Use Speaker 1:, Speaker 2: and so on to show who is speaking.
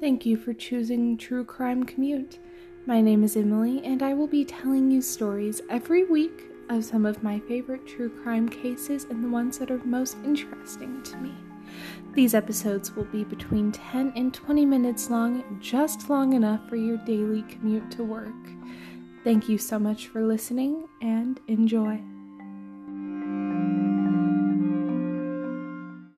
Speaker 1: Thank you for choosing True Crime Commute. My name is Emily, and I will be telling you stories every week of some of my favorite true crime cases and the ones that are most interesting to me. These episodes will be between 10 and 20 minutes long, just long enough for your daily commute to work. Thank you so much for listening and enjoy.